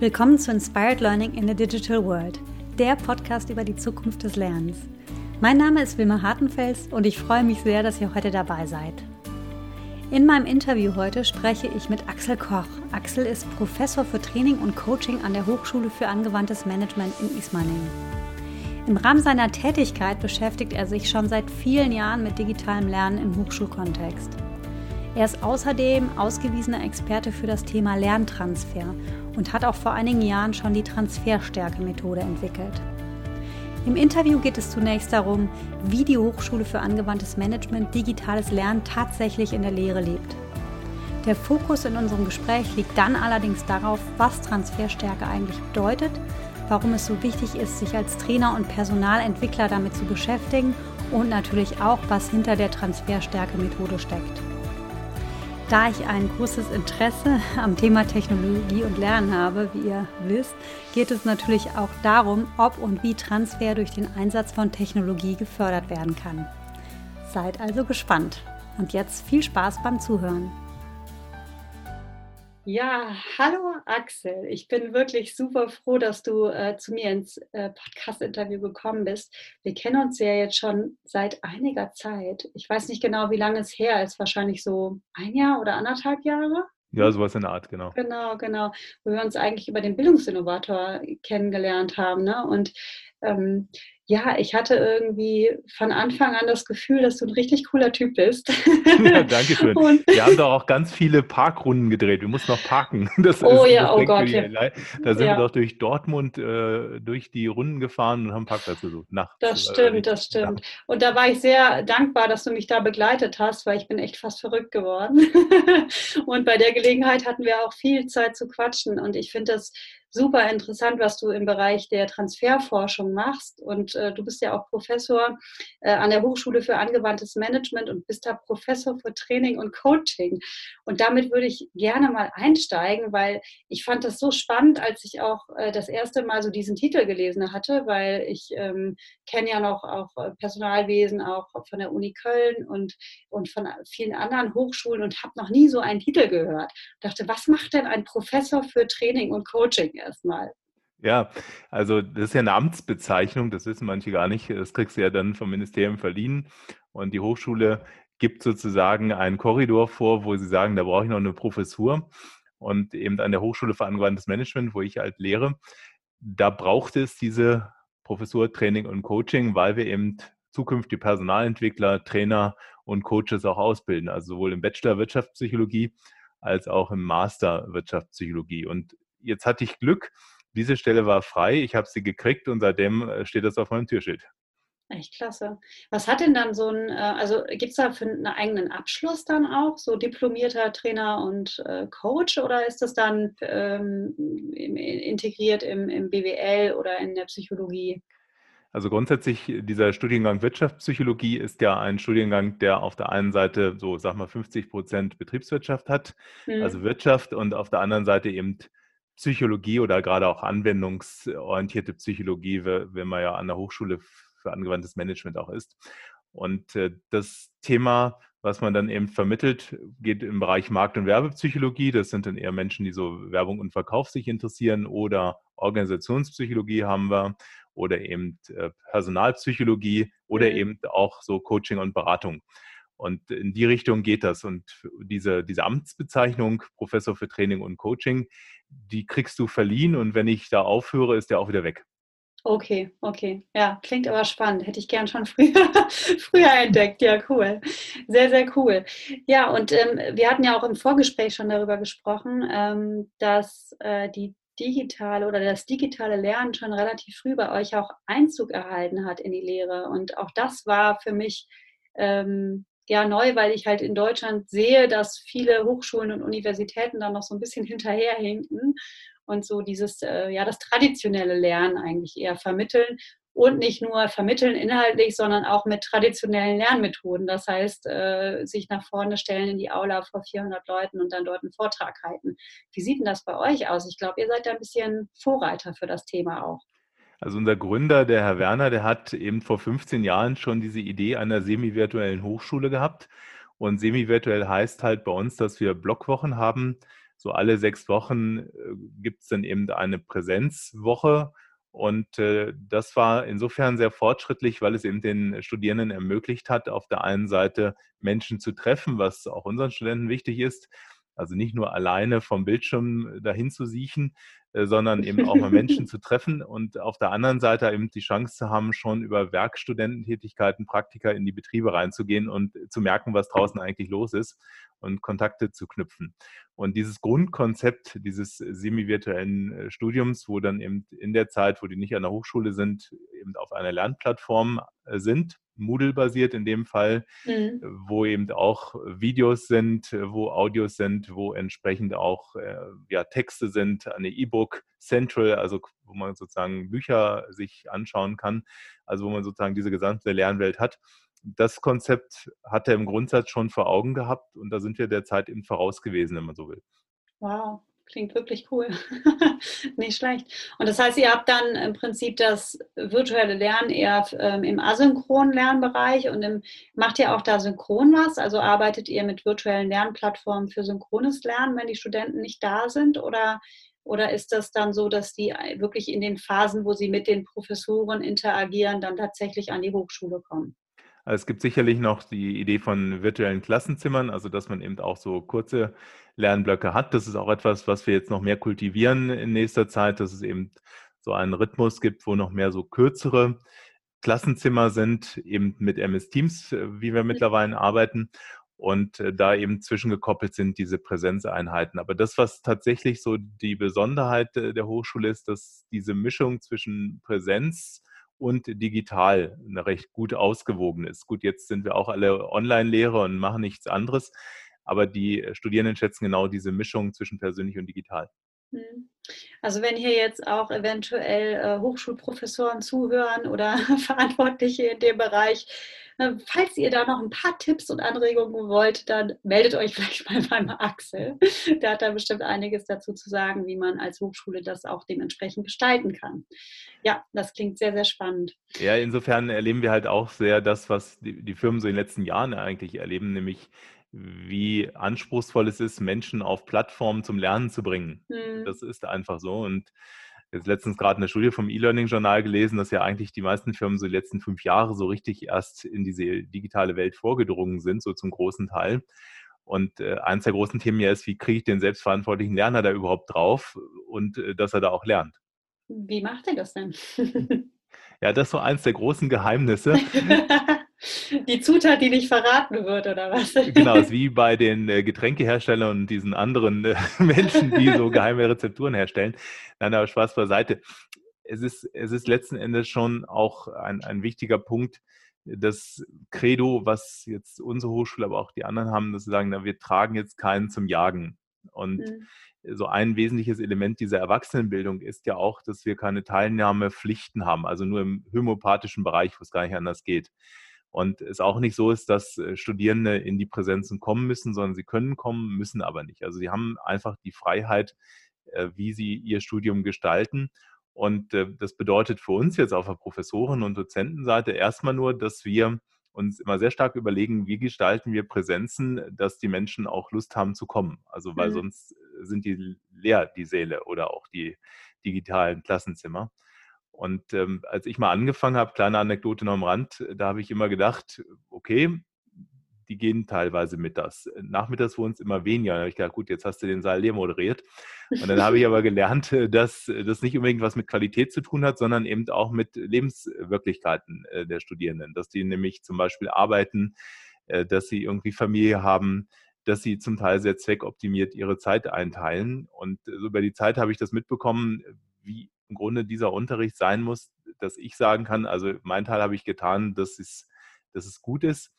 Willkommen zu Inspired Learning in a Digital World, der Podcast über die Zukunft des Lernens. Mein Name ist Wilma Hartenfels und ich freue mich sehr, dass ihr heute dabei seid. In meinem Interview heute spreche ich mit Axel Koch. Axel ist Professor für Training und Coaching an der Hochschule für angewandtes Management in Ismaning. Im Rahmen seiner Tätigkeit beschäftigt er sich schon seit vielen Jahren mit digitalem Lernen im Hochschulkontext. Er ist außerdem ausgewiesener Experte für das Thema Lerntransfer und hat auch vor einigen Jahren schon die Transferstärke-Methode entwickelt. Im Interview geht es zunächst darum, wie die Hochschule für angewandtes Management digitales Lernen tatsächlich in der Lehre lebt. Der Fokus in unserem Gespräch liegt dann allerdings darauf, was Transferstärke eigentlich bedeutet, warum es so wichtig ist, sich als Trainer und Personalentwickler damit zu beschäftigen und natürlich auch, was hinter der Transferstärke-Methode steckt. Da ich ein großes Interesse am Thema Technologie und Lernen habe, wie ihr wisst, geht es natürlich auch darum, ob und wie Transfer durch den Einsatz von Technologie gefördert werden kann. Seid also gespannt. Und jetzt viel Spaß beim Zuhören. Ja, hallo Axel. Ich bin wirklich super froh, dass du äh, zu mir ins äh, Podcast-Interview gekommen bist. Wir kennen uns ja jetzt schon seit einiger Zeit. Ich weiß nicht genau, wie lange es her ist. Wahrscheinlich so ein Jahr oder anderthalb Jahre. Ja, sowas in der Art, genau. Genau, genau. Wo wir uns eigentlich über den Bildungsinnovator kennengelernt haben. Ne? Und ähm, ja, ich hatte irgendwie von Anfang an das Gefühl, dass du ein richtig cooler Typ bist. Ja, danke schön. Und wir haben doch auch ganz viele Parkrunden gedreht. Wir mussten noch parken. Das oh ist, ja, oh Gott. Ja. Da sind ja. wir doch durch Dortmund äh, durch die Runden gefahren und haben Parkplatz besucht. Nachts. Das äh, stimmt, das stimmt. Und da war ich sehr dankbar, dass du mich da begleitet hast, weil ich bin echt fast verrückt geworden. und bei der Gelegenheit hatten wir auch viel Zeit zu quatschen. Und ich finde das super interessant, was du im Bereich der Transferforschung machst. Und äh, du bist ja auch Professor äh, an der Hochschule für angewandtes Management und bist da Professor für Training und Coaching. Und damit würde ich gerne mal einsteigen, weil ich fand das so spannend, als ich auch äh, das erste Mal so diesen Titel gelesen hatte, weil ich ähm, kenne ja noch auch äh, Personalwesen, auch von der Uni Köln und, und von vielen anderen Hochschulen und habe noch nie so einen Titel gehört. Ich dachte, was macht denn ein Professor für Training und Coaching? Erstmal. Ja, also das ist ja eine Amtsbezeichnung, das wissen manche gar nicht. Das kriegst du ja dann vom Ministerium verliehen. Und die Hochschule gibt sozusagen einen Korridor vor, wo sie sagen, da brauche ich noch eine Professur. Und eben an der Hochschule für angewandtes Management, wo ich halt lehre, da braucht es diese Professur Training und Coaching, weil wir eben zukünftige Personalentwickler, Trainer und Coaches auch ausbilden. Also sowohl im Bachelor Wirtschaftspsychologie als auch im Master Wirtschaftspsychologie. Und jetzt hatte ich Glück, diese Stelle war frei, ich habe sie gekriegt und seitdem äh, steht das auf meinem Türschild. Echt klasse. Was hat denn dann so ein, äh, also gibt es da für einen eigenen Abschluss dann auch, so diplomierter Trainer und äh, Coach oder ist das dann ähm, integriert im, im BWL oder in der Psychologie? Also grundsätzlich, dieser Studiengang Wirtschaftspsychologie ist ja ein Studiengang, der auf der einen Seite so, sag mal, 50 Prozent Betriebswirtschaft hat, mhm. also Wirtschaft, und auf der anderen Seite eben Psychologie oder gerade auch anwendungsorientierte Psychologie, wenn man ja an der Hochschule für angewandtes Management auch ist. Und äh, das Thema, was man dann eben vermittelt, geht im Bereich Markt- und Werbepsychologie. Das sind dann eher Menschen, die so Werbung und Verkauf sich interessieren oder Organisationspsychologie haben wir oder eben äh, Personalpsychologie oder mhm. eben auch so Coaching und Beratung. Und in die Richtung geht das. Und diese, diese Amtsbezeichnung, Professor für Training und Coaching, die kriegst du verliehen und wenn ich da aufhöre, ist der auch wieder weg. Okay, okay. Ja, klingt aber spannend. Hätte ich gern schon früher, früher entdeckt. Ja, cool. Sehr, sehr cool. Ja, und ähm, wir hatten ja auch im Vorgespräch schon darüber gesprochen, ähm, dass äh, die digitale oder das digitale Lernen schon relativ früh bei euch auch Einzug erhalten hat in die Lehre. Und auch das war für mich ähm, ja neu, weil ich halt in Deutschland sehe, dass viele Hochschulen und Universitäten da noch so ein bisschen hinterherhinken und so dieses, äh, ja, das traditionelle Lernen eigentlich eher vermitteln und nicht nur vermitteln inhaltlich, sondern auch mit traditionellen Lernmethoden. Das heißt, äh, sich nach vorne stellen in die Aula vor 400 Leuten und dann dort einen Vortrag halten. Wie sieht denn das bei euch aus? Ich glaube, ihr seid da ein bisschen Vorreiter für das Thema auch. Also unser Gründer, der Herr Werner, der hat eben vor 15 Jahren schon diese Idee einer semi-virtuellen Hochschule gehabt. Und semi-virtuell heißt halt bei uns, dass wir Blockwochen haben, so alle sechs Wochen äh, gibt es dann eben eine Präsenzwoche. Und äh, das war insofern sehr fortschrittlich, weil es eben den Studierenden ermöglicht hat, auf der einen Seite Menschen zu treffen, was auch unseren Studenten wichtig ist. Also nicht nur alleine vom Bildschirm dahin zu siechen, sondern eben auch mal Menschen zu treffen und auf der anderen Seite eben die Chance zu haben, schon über Werkstudententätigkeiten, Praktika in die Betriebe reinzugehen und zu merken, was draußen eigentlich los ist und Kontakte zu knüpfen. Und dieses Grundkonzept dieses semi-virtuellen äh, Studiums, wo dann eben in der Zeit, wo die nicht an der Hochschule sind, eben auf einer Lernplattform äh, sind, Moodle-basiert in dem Fall, mhm. wo eben auch Videos sind, wo Audios sind, wo entsprechend auch äh, ja, Texte sind, eine E-Book Central, also wo man sozusagen Bücher sich anschauen kann, also wo man sozusagen diese gesamte Lernwelt hat. Das Konzept hat er im Grundsatz schon vor Augen gehabt und da sind wir derzeit eben voraus gewesen, wenn man so will. Wow, Klingt wirklich cool. Nicht schlecht. Und das heißt, ihr habt dann im Prinzip das virtuelle Lernen eher ähm, im asynchronen Lernbereich und im, macht ihr auch da synchron was? Also arbeitet ihr mit virtuellen Lernplattformen für synchrones Lernen, wenn die Studenten nicht da sind? Oder, oder ist das dann so, dass die wirklich in den Phasen, wo sie mit den Professoren interagieren, dann tatsächlich an die Hochschule kommen? Also es gibt sicherlich noch die Idee von virtuellen Klassenzimmern, also dass man eben auch so kurze Lernblöcke hat. Das ist auch etwas, was wir jetzt noch mehr kultivieren in nächster Zeit, dass es eben so einen Rhythmus gibt, wo noch mehr so kürzere Klassenzimmer sind, eben mit MS Teams, äh, wie wir mittlerweile arbeiten. Und äh, da eben zwischengekoppelt sind diese Präsenzeinheiten. Aber das, was tatsächlich so die Besonderheit äh, der Hochschule ist, dass diese Mischung zwischen Präsenz und digital eine recht gut ausgewogen ist. Gut, jetzt sind wir auch alle Online-Lehrer und machen nichts anderes, aber die Studierenden schätzen genau diese Mischung zwischen persönlich und digital. Hm. Also wenn hier jetzt auch eventuell äh, Hochschulprofessoren zuhören oder Verantwortliche in dem Bereich, äh, falls ihr da noch ein paar Tipps und Anregungen wollt, dann meldet euch vielleicht mal beim Axel. Der hat da bestimmt einiges dazu zu sagen, wie man als Hochschule das auch dementsprechend gestalten kann. Ja, das klingt sehr, sehr spannend. Ja, insofern erleben wir halt auch sehr das, was die Firmen so in den letzten Jahren eigentlich erleben, nämlich wie anspruchsvoll es ist, Menschen auf Plattformen zum Lernen zu bringen. Mhm. Das ist einfach so. Und jetzt letztens gerade eine Studie vom E-Learning-Journal gelesen, dass ja eigentlich die meisten Firmen so die letzten fünf Jahre so richtig erst in diese digitale Welt vorgedrungen sind, so zum großen Teil. Und äh, eines der großen Themen ja ist, wie kriege ich den selbstverantwortlichen Lerner da überhaupt drauf und äh, dass er da auch lernt. Wie macht er das denn? ja, das ist so eins der großen Geheimnisse. Die Zutat, die nicht verraten wird, oder was? Genau, ist wie bei den äh, Getränkeherstellern und diesen anderen äh, Menschen, die so geheime Rezepturen herstellen. Nein, aber Spaß beiseite. Es ist, es ist letzten Endes schon auch ein, ein wichtiger Punkt, das Credo, was jetzt unsere Hochschule, aber auch die anderen haben, dass sie sagen, na, wir tragen jetzt keinen zum Jagen. Und mhm so ein wesentliches Element dieser Erwachsenenbildung ist ja auch, dass wir keine Teilnahmepflichten haben, also nur im homöopathischen Bereich, wo es gar nicht anders geht. Und es auch nicht so ist, dass äh, Studierende in die Präsenzen kommen müssen, sondern sie können kommen, müssen aber nicht. Also sie haben einfach die Freiheit, äh, wie sie ihr Studium gestalten. Und äh, das bedeutet für uns jetzt auf der Professoren- und Dozentenseite erstmal nur, dass wir uns immer sehr stark überlegen, wie gestalten wir Präsenzen, dass die Menschen auch Lust haben zu kommen. Also weil mhm. sonst sind die leer, die Säle oder auch die digitalen Klassenzimmer. Und ähm, als ich mal angefangen habe, kleine Anekdote noch am Rand, da habe ich immer gedacht, okay, die gehen teilweise mittags. Nachmittags wurden es immer weniger. Da habe ich gedacht, gut, jetzt hast du den Saal leer moderiert. Und dann habe ich aber gelernt, dass das nicht unbedingt was mit Qualität zu tun hat, sondern eben auch mit Lebenswirklichkeiten äh, der Studierenden. Dass die nämlich zum Beispiel arbeiten, äh, dass sie irgendwie Familie haben, dass sie zum Teil sehr zweckoptimiert ihre Zeit einteilen. Und über die Zeit habe ich das mitbekommen, wie im Grunde dieser Unterricht sein muss, dass ich sagen kann, also mein Teil habe ich getan, dass es, dass es gut ist.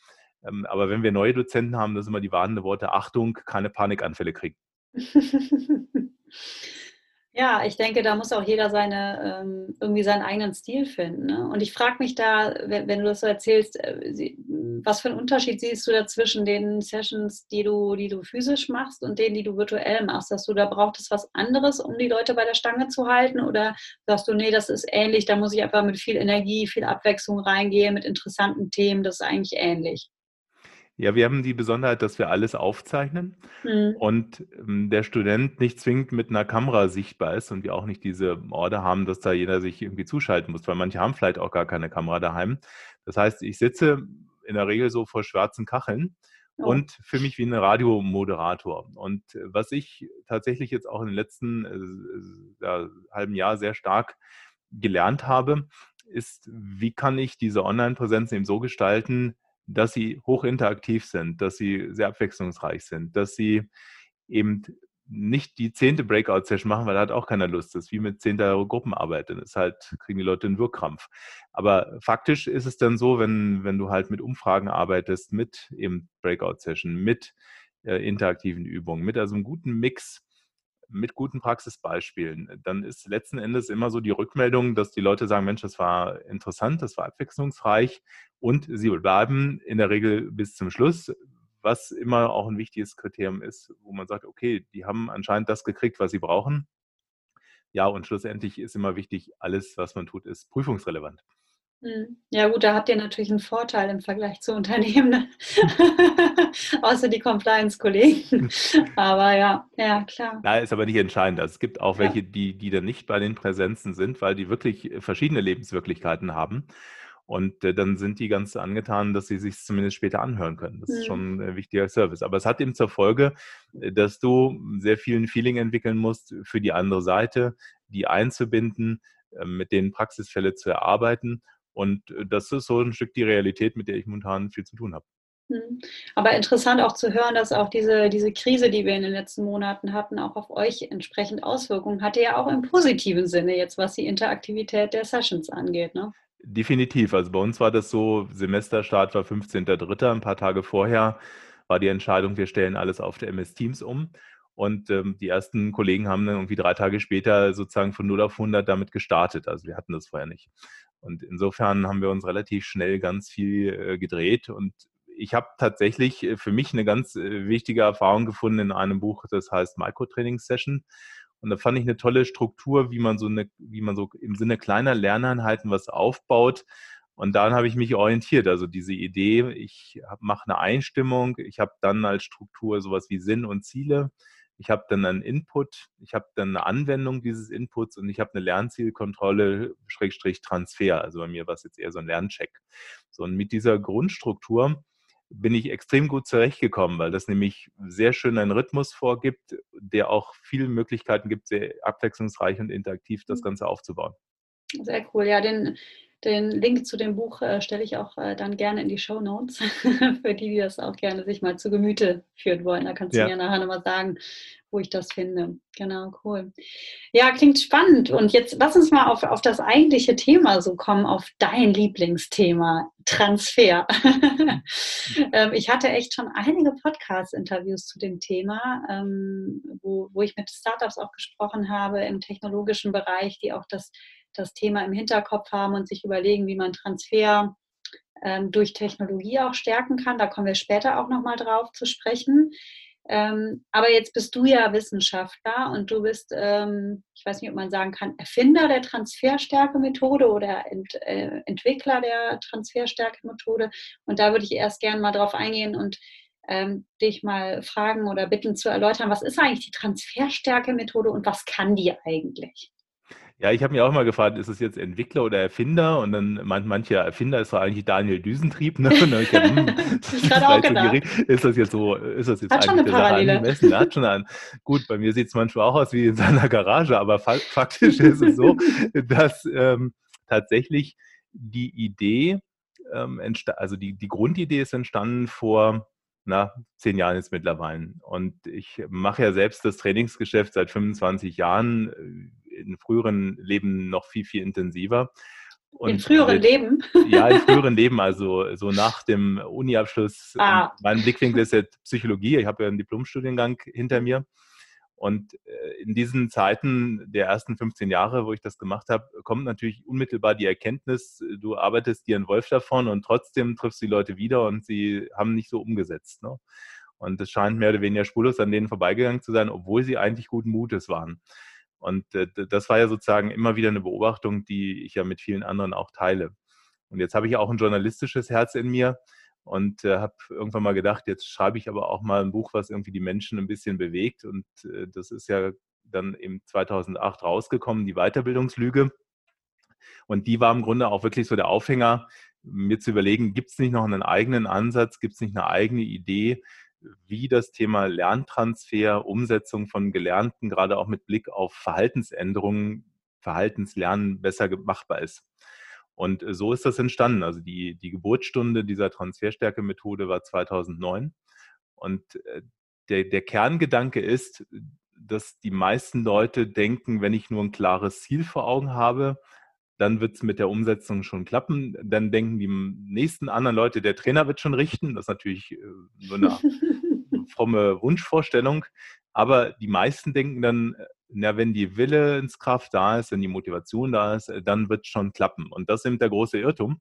Ähm, aber wenn wir neue Dozenten haben, das sind immer die warnende Worte, Achtung, keine Panikanfälle kriegen. Ja, ich denke, da muss auch jeder seine, ähm, irgendwie seinen eigenen Stil finden. Ne? Und ich frage mich da, wenn, wenn, du das so erzählst, äh, was für einen Unterschied siehst du da zwischen den Sessions, die du, die du physisch machst und denen, die du virtuell machst? Dass du da brauchtest was anderes, um die Leute bei der Stange zu halten? Oder sagst du, nee, das ist ähnlich, da muss ich einfach mit viel Energie, viel Abwechslung reingehen, mit interessanten Themen, das ist eigentlich ähnlich? Ja, wir haben die Besonderheit, dass wir alles aufzeichnen mhm. und ähm, der Student nicht zwingend mit einer Kamera sichtbar ist und wir auch nicht diese Order haben, dass da jeder sich irgendwie zuschalten muss, weil manche haben vielleicht auch gar keine Kamera daheim. Das heißt, ich sitze in der Regel so vor schwarzen Kacheln oh. und für mich wie ein Radiomoderator. Und äh, was ich tatsächlich jetzt auch in den letzten äh, äh, halben Jahr sehr stark gelernt habe, ist, wie kann ich diese Online-Präsenzen eben so gestalten, dass sie hochinteraktiv sind, dass sie sehr abwechslungsreich sind, dass sie eben nicht die zehnte Breakout-Session machen, weil da hat auch keiner Lust. Das ist wie mit zehnter Gruppenarbeit. Dann ist halt, kriegen die Leute einen Wirkkrampf. Aber faktisch ist es dann so, wenn, wenn du halt mit Umfragen arbeitest, mit eben Breakout-Session, mit äh, interaktiven Übungen, mit also einem guten Mix mit guten Praxisbeispielen, dann ist letzten Endes immer so die Rückmeldung, dass die Leute sagen, Mensch, das war interessant, das war abwechslungsreich und sie bleiben in der Regel bis zum Schluss, was immer auch ein wichtiges Kriterium ist, wo man sagt, okay, die haben anscheinend das gekriegt, was sie brauchen. Ja, und schlussendlich ist immer wichtig, alles, was man tut, ist prüfungsrelevant. Hm. Ja gut, da habt ihr natürlich einen Vorteil im Vergleich zu Unternehmen, ne? außer die Compliance-Kollegen. Aber ja, ja, klar. Na, ist aber nicht entscheidend. Also es gibt auch welche, ja. die, die dann nicht bei den Präsenzen sind, weil die wirklich verschiedene Lebenswirklichkeiten haben. Und äh, dann sind die ganz angetan, dass sie sich zumindest später anhören können. Das mhm. ist schon ein wichtiger Service. Aber es hat eben zur Folge, äh, dass du sehr viel ein Feeling entwickeln musst für die andere Seite, die einzubinden, äh, mit denen Praxisfälle zu erarbeiten und äh, das ist so ein Stück die Realität, mit der ich momentan viel zu tun habe. Hm. Aber interessant auch zu hören, dass auch diese, diese Krise, die wir in den letzten Monaten hatten, auch auf euch entsprechend Auswirkungen hatte, ja auch im positiven Sinne jetzt, was die Interaktivität der Sessions angeht. Ne? Definitiv. Also bei uns war das so, Semesterstart war 15.03., ein paar Tage vorher war die Entscheidung, wir stellen alles auf der MS Teams um. Und ähm, die ersten Kollegen haben dann irgendwie drei Tage später sozusagen von 0 auf 100 damit gestartet. Also wir hatten das vorher nicht. Und insofern haben wir uns relativ schnell ganz viel äh, gedreht. Und ich habe tatsächlich äh, für mich eine ganz äh, wichtige Erfahrung gefunden in einem Buch, das heißt Microtraining Session. Und da fand ich eine tolle Struktur, wie man so eine, wie man so im Sinne kleiner Lerneinheiten was aufbaut. Und daran habe ich mich orientiert. Also diese Idee, ich mache eine Einstimmung, ich habe dann als Struktur sowas wie Sinn und Ziele ich habe dann einen Input, ich habe dann eine Anwendung dieses Inputs und ich habe eine Lernzielkontrolle, Schrägstrich Transfer. Also bei mir war es jetzt eher so ein Lerncheck. So, und mit dieser Grundstruktur bin ich extrem gut zurechtgekommen, weil das nämlich sehr schön einen Rhythmus vorgibt, der auch viele Möglichkeiten gibt, sehr abwechslungsreich und interaktiv das mhm. Ganze aufzubauen. Sehr cool. Ja, den den Link zu dem Buch äh, stelle ich auch äh, dann gerne in die Show Notes, für die, die das auch gerne sich mal zu Gemüte führen wollen. Da kannst du ja. mir nachher nochmal sagen, wo ich das finde. Genau, cool. Ja, klingt spannend. Und jetzt lass uns mal auf, auf das eigentliche Thema so kommen, auf dein Lieblingsthema, Transfer. ähm, ich hatte echt schon einige Podcast-Interviews zu dem Thema, ähm, wo, wo ich mit Startups auch gesprochen habe im technologischen Bereich, die auch das das Thema im Hinterkopf haben und sich überlegen, wie man Transfer ähm, durch Technologie auch stärken kann. Da kommen wir später auch nochmal drauf zu sprechen. Ähm, aber jetzt bist du ja Wissenschaftler und du bist, ähm, ich weiß nicht, ob man sagen kann, Erfinder der Transferstärke-Methode oder Ent, äh, Entwickler der Transferstärke-Methode. Und da würde ich erst gerne mal drauf eingehen und ähm, dich mal fragen oder bitten zu erläutern, was ist eigentlich die Transferstärke-Methode und was kann die eigentlich? Ja, ich habe mich auch mal gefragt, ist es jetzt Entwickler oder Erfinder? Und dann meint manche Erfinder ist doch eigentlich Daniel Düsentrieb. Ne? Und dann ich hab, hm, ist, auch so ist das jetzt so, ist das jetzt Hat eigentlich schon eine Parallele. Hat schon an. Gut, bei mir sieht es manchmal auch aus wie in seiner Garage, aber faktisch ist es so, dass ähm, tatsächlich die Idee, ähm, also die, die Grundidee ist entstanden vor na, zehn Jahren jetzt mittlerweile. Und ich mache ja selbst das Trainingsgeschäft seit 25 Jahren in früheren Leben noch viel, viel intensiver. Und in früheren Leben? Ja, in früheren Leben, also so nach dem Uni-Abschluss. Ah. Mein Blickwinkel ist jetzt Psychologie. Ich habe ja einen Diplomstudiengang hinter mir. Und äh, in diesen Zeiten der ersten 15 Jahre, wo ich das gemacht habe, kommt natürlich unmittelbar die Erkenntnis, du arbeitest dir einen Wolf davon und trotzdem triffst du die Leute wieder und sie haben nicht so umgesetzt. Ne? Und es scheint mehr oder weniger spurlos an denen vorbeigegangen zu sein, obwohl sie eigentlich guten Mutes waren. Und äh, das war ja sozusagen immer wieder eine Beobachtung, die ich ja mit vielen anderen auch teile. Und jetzt habe ich auch ein journalistisches Herz in mir und äh, habe irgendwann mal gedacht, jetzt schreibe ich aber auch mal ein Buch, was irgendwie die Menschen ein bisschen bewegt. Und äh, das ist ja dann im 2008 rausgekommen, die Weiterbildungslüge. Und die war im Grunde auch wirklich so der Aufhänger, mir zu überlegen, gibt es nicht noch einen eigenen Ansatz, gibt es nicht eine eigene Idee, wie das Thema Lerntransfer, Umsetzung von Gelernten, gerade auch mit Blick auf Verhaltensänderungen, Verhaltenslernen besser machbar ist. Und äh, so ist das entstanden. Also die, die Geburtsstunde dieser Transferstärke-Methode war 2009. Und äh, der, der Kerngedanke ist, dass die meisten Leute denken, wenn ich nur ein klares Ziel vor Augen habe, dann wird es mit der Umsetzung schon klappen. Dann denken die nächsten anderen Leute, der Trainer wird schon richten. Das ist natürlich äh, nur eine fromme Wunschvorstellung. Aber die meisten denken dann, na, wenn die Willenskraft da ist, wenn die Motivation da ist, dann wird es schon klappen. Und das ist eben der große Irrtum.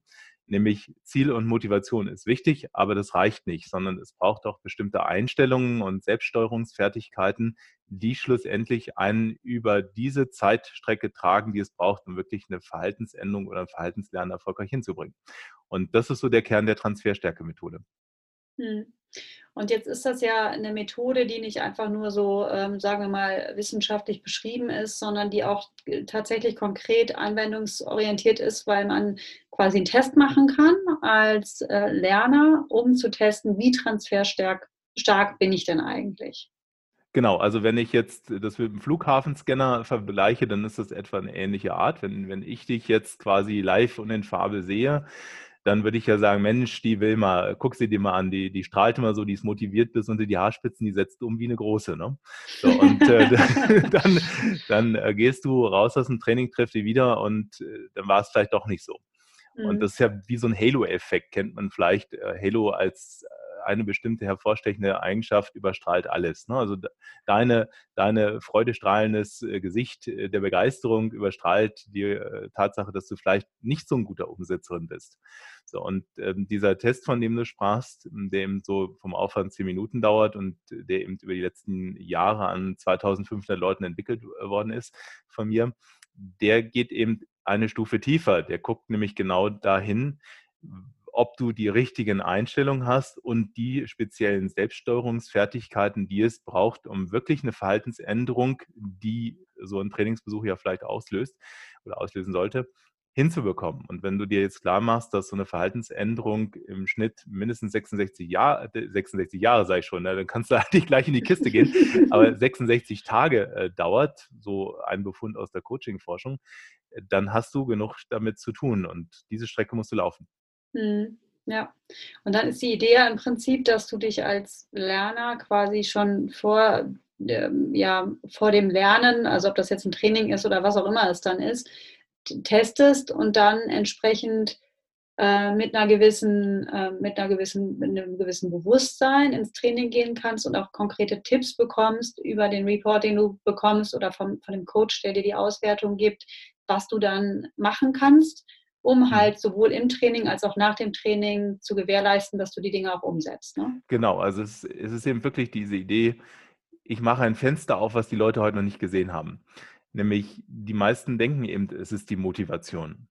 Nämlich Ziel und Motivation ist wichtig, aber das reicht nicht, sondern es braucht auch bestimmte Einstellungen und Selbststeuerungsfertigkeiten, die schlussendlich einen über diese Zeitstrecke tragen, die es braucht, um wirklich eine Verhaltensänderung oder ein Verhaltenslernen erfolgreich hinzubringen. Und das ist so der Kern der Transferstärke-Methode. Hm. Und jetzt ist das ja eine Methode, die nicht einfach nur so, ähm, sagen wir mal, wissenschaftlich beschrieben ist, sondern die auch äh, tatsächlich konkret anwendungsorientiert ist, weil man quasi einen Test machen kann als äh, Lerner, um zu testen, wie transferstark stark bin ich denn eigentlich. Genau, also wenn ich jetzt das mit dem Flughafenscanner vergleiche, dann ist das etwa eine ähnliche Art. Wenn, wenn ich dich jetzt quasi live und in Farbe sehe, dann würde ich ja sagen, Mensch, die will mal, guck sie dir mal an, die, die strahlt immer so, die ist motiviert bis unter die Haarspitzen, die setzt um wie eine große. Ne? So, und äh, dann, dann äh, gehst du raus aus dem Training, triffst sie wieder und äh, dann war es vielleicht doch nicht so. Mhm. Und das ist ja wie so ein Halo-Effekt, kennt man vielleicht äh, Halo als eine bestimmte hervorstechende Eigenschaft überstrahlt alles. Ne? Also deine, deine freudestrahlendes äh, Gesicht äh, der Begeisterung überstrahlt die äh, Tatsache, dass du vielleicht nicht so ein guter Umsetzerin bist. So, und ähm, dieser Test, von dem du sprachst, der eben so vom Aufwand zehn Minuten dauert und der eben über die letzten Jahre an 2500 Leuten entwickelt worden ist von mir, der geht eben eine Stufe tiefer. Der guckt nämlich genau dahin, ob du die richtigen Einstellungen hast und die speziellen Selbststeuerungsfertigkeiten, die es braucht, um wirklich eine Verhaltensänderung, die so ein Trainingsbesuch ja vielleicht auslöst oder auslösen sollte, hinzubekommen. Und wenn du dir jetzt klar machst, dass so eine Verhaltensänderung im Schnitt mindestens 66 Jahre, 66 Jahre ich schon, ne, dann kannst du eigentlich gleich in die Kiste gehen, aber 66 Tage äh, dauert, so ein Befund aus der Coaching-Forschung, äh, dann hast du genug damit zu tun und diese Strecke musst du laufen. Mhm. Ja, und dann ist die Idee im Prinzip, dass du dich als Lerner quasi schon vor, ähm, ja, vor dem Lernen, also ob das jetzt ein Training ist oder was auch immer es dann ist, testest und dann entsprechend äh, mit einer gewissen, äh, mit einer gewissen, mit einem gewissen Bewusstsein ins Training gehen kannst und auch konkrete Tipps bekommst über den Report, den du bekommst oder vom, von dem Coach, der dir die Auswertung gibt, was du dann machen kannst um mhm. halt sowohl im Training als auch nach dem Training zu gewährleisten, dass du die Dinge auch umsetzt. Ne? Genau, also es, es ist eben wirklich diese Idee, ich mache ein Fenster auf, was die Leute heute noch nicht gesehen haben. Nämlich die meisten denken eben, es ist die Motivation.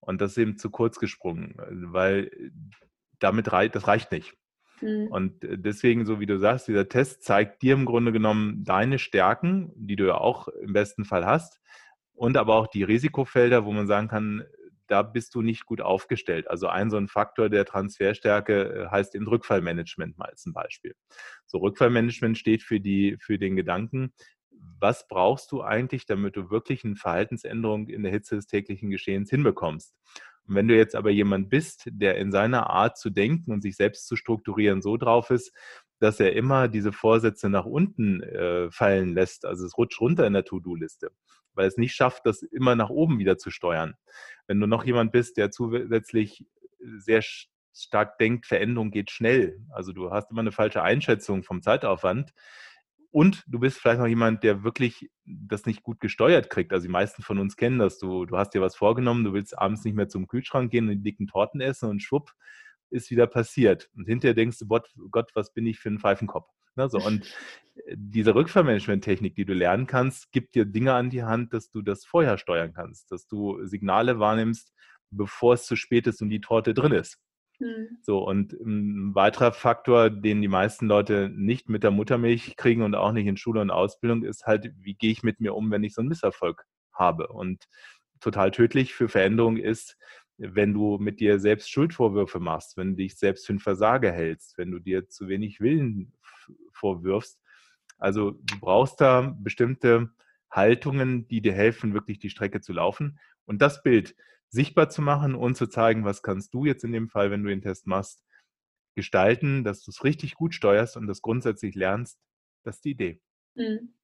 Und das ist eben zu kurz gesprungen, weil damit rei das reicht nicht. Mhm. Und deswegen, so wie du sagst, dieser Test zeigt dir im Grunde genommen deine Stärken, die du ja auch im besten Fall hast, und aber auch die Risikofelder, wo man sagen kann, da bist du nicht gut aufgestellt. Also ein so ein Faktor der Transferstärke äh, heißt eben Rückfallmanagement mal zum Beispiel. So Rückfallmanagement steht für die, für den Gedanken, was brauchst du eigentlich, damit du wirklich eine Verhaltensänderung in der Hitze des täglichen Geschehens hinbekommst? Und wenn du jetzt aber jemand bist, der in seiner Art zu denken und sich selbst zu strukturieren so drauf ist, dass er immer diese Vorsätze nach unten äh, fallen lässt, also es rutscht runter in der To-Do-Liste, weil es nicht schafft, das immer nach oben wieder zu steuern. Wenn du noch jemand bist, der zusätzlich sehr stark denkt, Veränderung geht schnell, also du hast immer eine falsche Einschätzung vom Zeitaufwand, und du bist vielleicht noch jemand, der wirklich das nicht gut gesteuert kriegt. Also die meisten von uns kennen das. Du, du hast dir was vorgenommen, du willst abends nicht mehr zum Kühlschrank gehen und die dicken Torten essen und schwupp, ist wieder passiert. Und hinterher denkst du, Gott, Gott was bin ich für ein Pfeifenkopf? Ne, so. Und äh, diese Rückfallmanagement-Technik, die du lernen kannst, gibt dir Dinge an die Hand, dass du das vorher steuern kannst, dass du Signale wahrnimmst, bevor es zu spät ist und die Torte drin ist. Mhm. So, und ein weiterer Faktor, den die meisten Leute nicht mit der Muttermilch kriegen und auch nicht in Schule und Ausbildung, ist halt, wie gehe ich mit mir um, wenn ich so einen Misserfolg habe? Und total tödlich für Veränderung ist, wenn du mit dir selbst Schuldvorwürfe machst, wenn du dich selbst für einen Versager hältst, wenn du dir zu wenig Willen vorwirfst. Also du brauchst da bestimmte Haltungen, die dir helfen, wirklich die Strecke zu laufen. Und das Bild sichtbar zu machen und zu zeigen, was kannst du jetzt in dem Fall, wenn du den Test machst, gestalten, dass du es richtig gut steuerst und das grundsätzlich lernst, das ist die Idee. Mhm.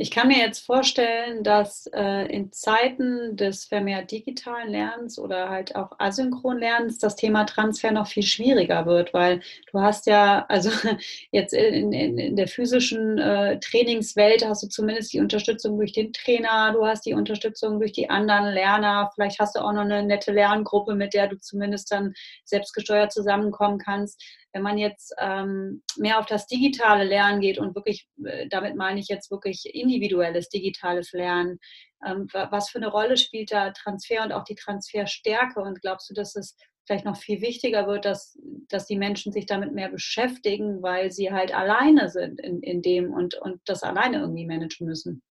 Ich kann mir jetzt vorstellen, dass äh, in Zeiten des vermehrt digitalen Lernens oder halt auch asynchron Lernens das Thema Transfer noch viel schwieriger wird, weil du hast ja, also jetzt in, in, in der physischen äh, Trainingswelt hast du zumindest die Unterstützung durch den Trainer, du hast die Unterstützung durch die anderen Lerner, vielleicht hast du auch noch eine nette Lerngruppe, mit der du zumindest dann selbstgesteuert zusammenkommen kannst. Wenn man jetzt ähm, mehr auf das digitale Lernen geht und wirklich, äh, damit meine ich jetzt wirklich individuelles digitales Lernen, ähm, was für eine Rolle spielt da Transfer und auch die Transferstärke? Und glaubst du, dass es vielleicht noch viel wichtiger wird, dass, dass die Menschen sich damit mehr beschäftigen, weil sie halt alleine sind in, in dem und, und das alleine irgendwie managen müssen?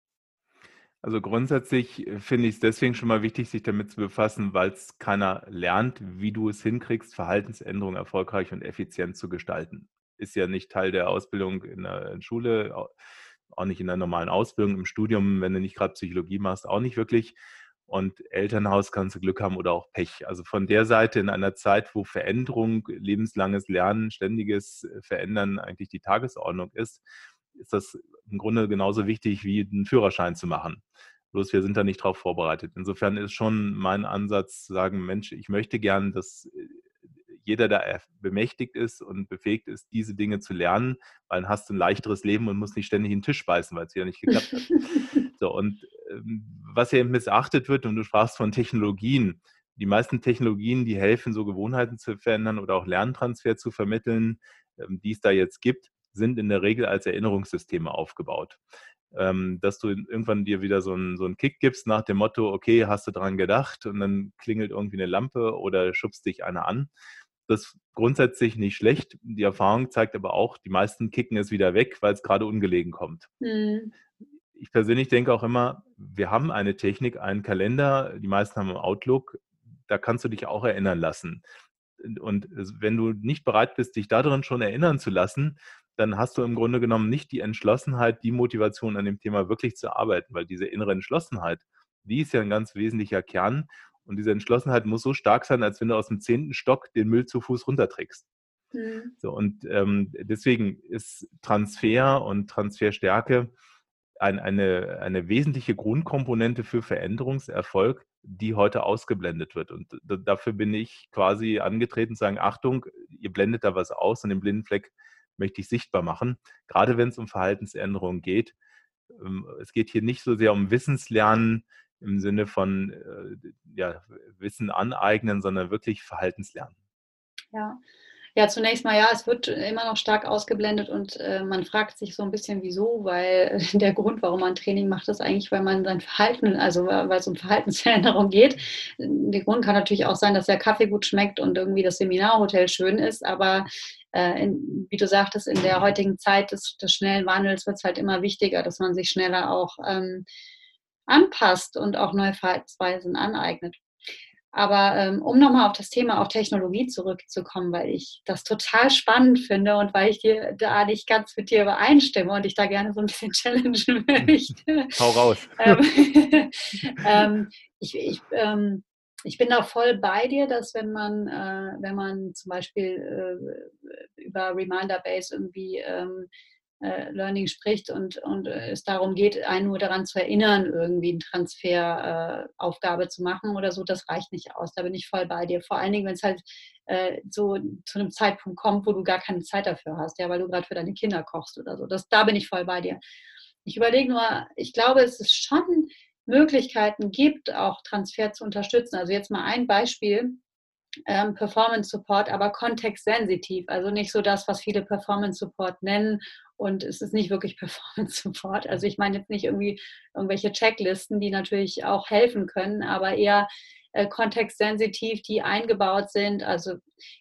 Also grundsätzlich äh, finde ich es deswegen schon mal wichtig, sich damit zu befassen, weil es keiner lernt, wie du es hinkriegst, Verhaltensänderungen erfolgreich und effizient zu gestalten. Ist ja nicht Teil der Ausbildung in der Schule, auch nicht in der normalen Ausbildung, im Studium, wenn du nicht gerade Psychologie machst, auch nicht wirklich. Und Elternhaus kannst du Glück haben oder auch Pech. Also von der Seite in einer Zeit, wo Veränderung, lebenslanges Lernen, ständiges äh, Verändern eigentlich die Tagesordnung ist, ist das im Grunde genauso wichtig wie einen Führerschein zu machen. Bloß wir sind da nicht darauf vorbereitet. Insofern ist schon mein Ansatz zu sagen, Mensch, ich möchte gern, dass äh, jeder da bemächtigt ist und befähigt ist, diese Dinge zu lernen, weil dann hast du ein leichteres Leben und musst nicht ständig in den Tisch beißen, weil es wieder nicht geklappt hat. so, und ähm, was ja missachtet wird, und du sprachst von Technologien, die meisten Technologien, die helfen, so Gewohnheiten zu verändern oder auch Lerntransfer zu vermitteln, ähm, die es da jetzt gibt, sind in der Regel als Erinnerungssysteme aufgebaut. Ähm, dass du irgendwann dir wieder so einen, so einen Kick gibst nach dem Motto, okay, hast du dran gedacht und dann klingelt irgendwie eine Lampe oder schubst dich einer an. Das ist grundsätzlich nicht schlecht. Die Erfahrung zeigt aber auch, die meisten kicken es wieder weg, weil es gerade ungelegen kommt. Mhm. Ich persönlich denke auch immer, wir haben eine Technik, einen Kalender, die meisten haben im Outlook, da kannst du dich auch erinnern lassen. Und wenn du nicht bereit bist, dich darin schon erinnern zu lassen, dann hast du im Grunde genommen nicht die Entschlossenheit, die Motivation an dem Thema wirklich zu arbeiten, weil diese innere Entschlossenheit, die ist ja ein ganz wesentlicher Kern. Und diese Entschlossenheit muss so stark sein, als wenn du aus dem zehnten Stock den Müll zu Fuß runterträgst. Mhm. So, und ähm, deswegen ist Transfer und Transferstärke ein, eine, eine wesentliche Grundkomponente für Veränderungserfolg, die heute ausgeblendet wird. Und dafür bin ich quasi angetreten zu sagen, Achtung, ihr blendet da was aus und den blinden Fleck möchte ich sichtbar machen, gerade wenn es um Verhaltensänderungen geht. Ähm, es geht hier nicht so sehr um Wissenslernen im Sinne von äh, ja, Wissen aneignen, sondern wirklich Verhaltenslernen. Ja. Ja, zunächst mal ja, es wird immer noch stark ausgeblendet und äh, man fragt sich so ein bisschen, wieso, weil der Grund, warum man Training macht, ist eigentlich, weil man sein Verhalten, also weil es um Verhaltensveränderung geht. Der Grund kann natürlich auch sein, dass der Kaffee gut schmeckt und irgendwie das Seminarhotel schön ist, aber äh, in, wie du sagtest, in der heutigen Zeit des, des schnellen Wandels wird es halt immer wichtiger, dass man sich schneller auch ähm, anpasst und auch neue Verhaltensweisen aneignet. Aber ähm, um nochmal auf das Thema auch Technologie zurückzukommen, weil ich das total spannend finde und weil ich dir da nicht ganz mit dir übereinstimme und ich da gerne so ein bisschen challengen möchte. Hau raus. ähm, ähm, ich, ich, ähm, ich bin da voll bei dir, dass wenn man, äh, wenn man zum Beispiel äh, über Reminder Base irgendwie ähm, äh, Learning spricht und, und es darum geht, einen nur daran zu erinnern, irgendwie eine Transferaufgabe äh, zu machen oder so, das reicht nicht aus. Da bin ich voll bei dir. Vor allen Dingen, wenn es halt äh, so zu einem Zeitpunkt kommt, wo du gar keine Zeit dafür hast, ja, weil du gerade für deine Kinder kochst oder so. Das, da bin ich voll bei dir. Ich überlege nur, ich glaube, es ist schon Möglichkeiten gibt, auch Transfer zu unterstützen. Also jetzt mal ein Beispiel ähm, Performance Support, aber kontextsensitiv. Also nicht so das, was viele Performance Support nennen. Und es ist nicht wirklich Performance Support. Also ich meine jetzt nicht irgendwie irgendwelche Checklisten, die natürlich auch helfen können, aber eher äh, kontextsensitiv, die eingebaut sind. Also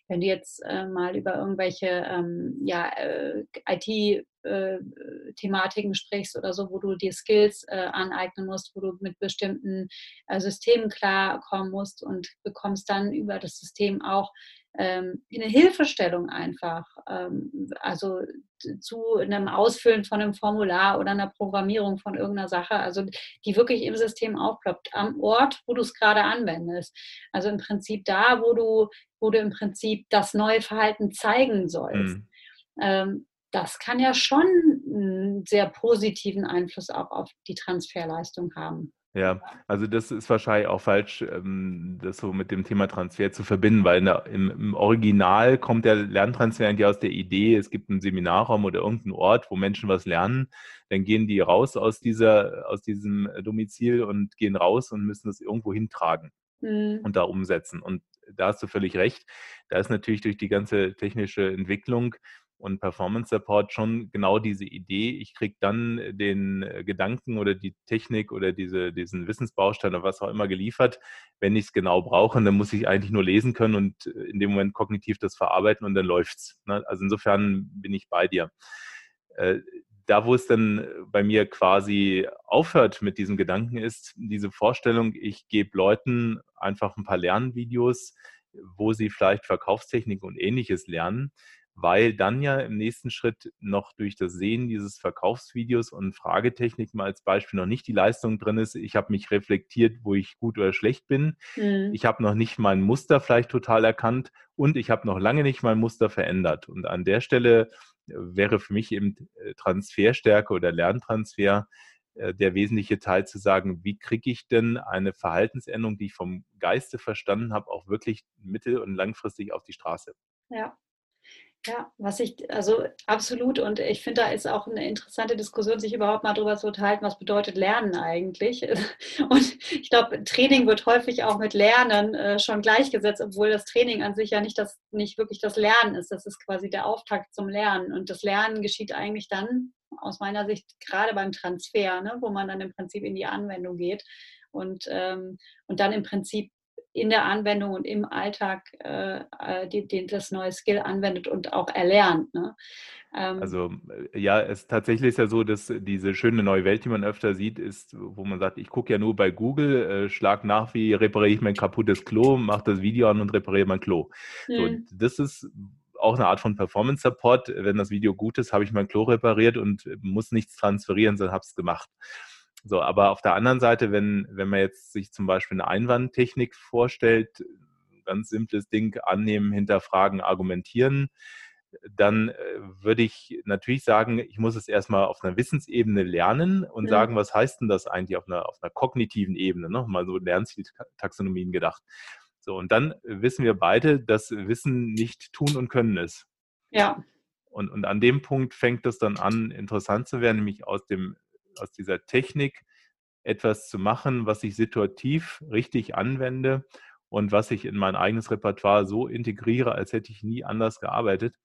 wenn du jetzt äh, mal über irgendwelche ähm, ja, äh, IT-Thematiken äh, sprichst oder so, wo du dir Skills äh, aneignen musst, wo du mit bestimmten Systemen klarkommen musst und bekommst dann über das System auch ähm, eine Hilfestellung einfach, ähm, also zu einem Ausfüllen von einem Formular oder einer Programmierung von irgendeiner Sache, also die wirklich im System aufploppt, am Ort, wo du es gerade anwendest. Also im Prinzip da, wo du, wo du im Prinzip das neue Verhalten zeigen sollst. Mhm. Ähm, das kann ja schon einen sehr positiven Einfluss auch auf die Transferleistung haben. Ja, also das ist wahrscheinlich auch falsch, ähm, das so mit dem Thema Transfer zu verbinden, weil der, im, im, Original kommt der Lerntransfer eigentlich aus der Idee, es gibt einen Seminarraum oder irgendeinen Ort, wo Menschen was lernen, dann gehen die raus aus, dieser, aus diesem Domizil und gehen raus und müssen das irgendwo hintragen mhm. und da umsetzen. Und da hast du völlig recht. Da ist natürlich durch die ganze technische Entwicklung und Performance Support schon genau diese Idee. Ich kriege dann den äh, Gedanken oder die Technik oder diese, diesen Wissensbaustein oder was auch immer geliefert, wenn ich es genau brauche. Dann muss ich eigentlich nur lesen können und äh, in dem Moment kognitiv das verarbeiten und dann läuft's. Ne? Also insofern bin ich bei dir. Äh, da, wo es dann bei mir quasi aufhört mit diesem Gedanken, ist diese Vorstellung, ich gebe Leuten einfach ein paar Lernvideos, wo sie vielleicht Verkaufstechnik und ähnliches lernen weil dann ja im nächsten Schritt noch durch das Sehen dieses Verkaufsvideos und Fragetechnik mal als Beispiel noch nicht die Leistung drin ist. Ich habe mich reflektiert, wo ich gut oder schlecht bin. Mhm. Ich habe noch nicht mein Muster vielleicht total erkannt und ich habe noch lange nicht mein Muster verändert. Und an der Stelle äh, wäre für mich eben äh, Transferstärke oder Lerntransfer äh, der wesentliche Teil zu sagen, wie kriege ich denn eine Verhaltensänderung, die ich vom Geiste verstanden habe, auch wirklich mittel- und langfristig auf die Straße. Ja, ja, was ich, also absolut. Und ich finde, da ist auch eine interessante Diskussion, sich überhaupt mal darüber zu unterhalten, was bedeutet Lernen eigentlich. Und ich glaube, Training wird häufig auch mit Lernen äh, schon gleichgesetzt, obwohl das Training an sich ja nicht, das, nicht wirklich das Lernen ist. Das ist quasi der Auftakt zum Lernen. Und das Lernen geschieht eigentlich dann, aus meiner Sicht, gerade beim Transfer, ne, wo man dann im Prinzip in die Anwendung geht und, ähm, und dann im Prinzip in der Anwendung und im Alltag äh, äh, die, die, das neue Skill anwendet und auch erlernt. Ne? Ähm, also äh, ja, es tatsächlich ist ja so, dass diese schöne neue Welt, die man öfter sieht, ist, wo man sagt, ich gucke ja nur bei Google, äh, schlag nach, wie repariere ich mein kaputtes Klo, mache das Video an und repariere mein Klo. Mhm. So, das ist auch eine Art von Performance Support. Wenn das Video gut ist, habe ich mein Klo repariert und muss nichts transferieren, sondern habe es gemacht. So, aber auf der anderen Seite, wenn, wenn man jetzt sich zum Beispiel eine Einwandtechnik vorstellt, ganz simples Ding, annehmen, hinterfragen, argumentieren, dann äh, würde ich natürlich sagen, ich muss es erstmal auf einer Wissensebene lernen und mhm. sagen, was heißt denn das eigentlich auf einer, auf einer kognitiven Ebene, ne? mal so Lernzieltaxonomien gedacht. So, und dann wissen wir beide, dass Wissen nicht tun und können ist. Ja. Und, und an dem Punkt fängt es dann an, interessant zu werden, nämlich aus dem aus dieser Technik etwas zu machen, was ich situativ richtig anwende und was ich in mein eigenes Repertoire so integriere, als hätte ich nie anders gearbeitet.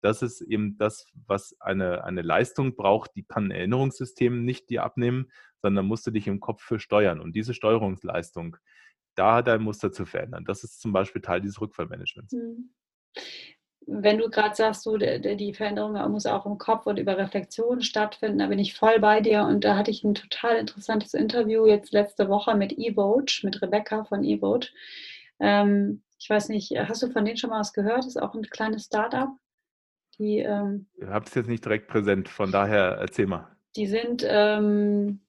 Das ist eben das, was eine, eine Leistung braucht, die kann ein Erinnerungssystem nicht dir abnehmen, sondern musst du dich im Kopf für steuern. Und diese Steuerungsleistung, da dein Muster zu verändern, das ist zum Beispiel Teil dieses Rückfallmanagements. Mhm wenn du gerade sagst, so, die Veränderung muss auch im Kopf und über Reflexion stattfinden, da bin ich voll bei dir. Und da hatte ich ein total interessantes Interview jetzt letzte Woche mit eVote, mit Rebecca von eVote. Ähm, ich weiß nicht, hast du von denen schon mal was gehört? Das ist auch ein kleines Startup. Die, ähm, ich habe es jetzt nicht direkt präsent, von daher erzähl mal. Die sind ähm,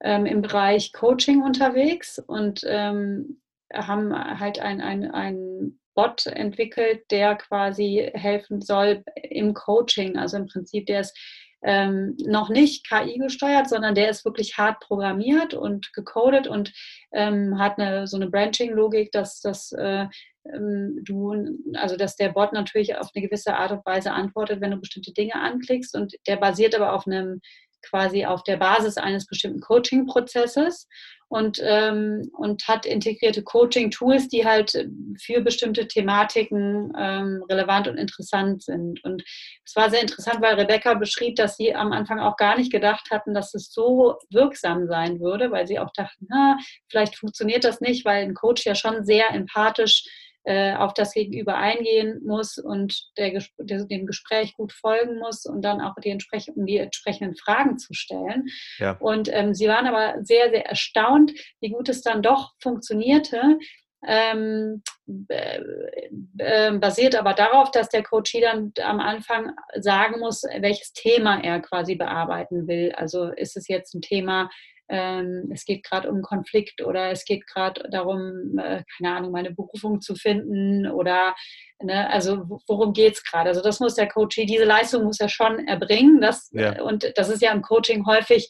ähm im Bereich Coaching unterwegs und ähm, haben halt ein, ein, ein Bot entwickelt, der quasi helfen soll im Coaching. Also im Prinzip, der ist ähm, noch nicht KI gesteuert, sondern der ist wirklich hart programmiert und gecodet und ähm, hat eine, so eine Branching-Logik, dass, dass äh, ähm, du, also dass der Bot natürlich auf eine gewisse Art und Weise antwortet, wenn du bestimmte Dinge anklickst und der basiert aber auf einem quasi auf der Basis eines bestimmten Coaching-Prozesses und, ähm, und hat integrierte Coaching-Tools, die halt für bestimmte Thematiken ähm, relevant und interessant sind. Und es war sehr interessant, weil Rebecca beschrieb, dass sie am Anfang auch gar nicht gedacht hatten, dass es so wirksam sein würde, weil sie auch dachten, na, vielleicht funktioniert das nicht, weil ein Coach ja schon sehr empathisch äh, auf das Gegenüber eingehen muss und der, der, dem Gespräch gut folgen muss und dann auch die, entsprechenden, die entsprechenden Fragen zu stellen. Ja. Und ähm, sie waren aber sehr, sehr erstaunt, wie gut es dann doch funktionierte. Ähm, äh, basiert aber darauf, dass der Coach dann am Anfang sagen muss, welches Thema er quasi bearbeiten will. Also ist es jetzt ein Thema ähm, es geht gerade um Konflikt oder es geht gerade darum, äh, keine Ahnung, meine Berufung zu finden oder, ne, also worum geht es gerade? Also das muss der Coach, diese Leistung muss er schon erbringen. Das, ja. Und das ist ja im Coaching häufig,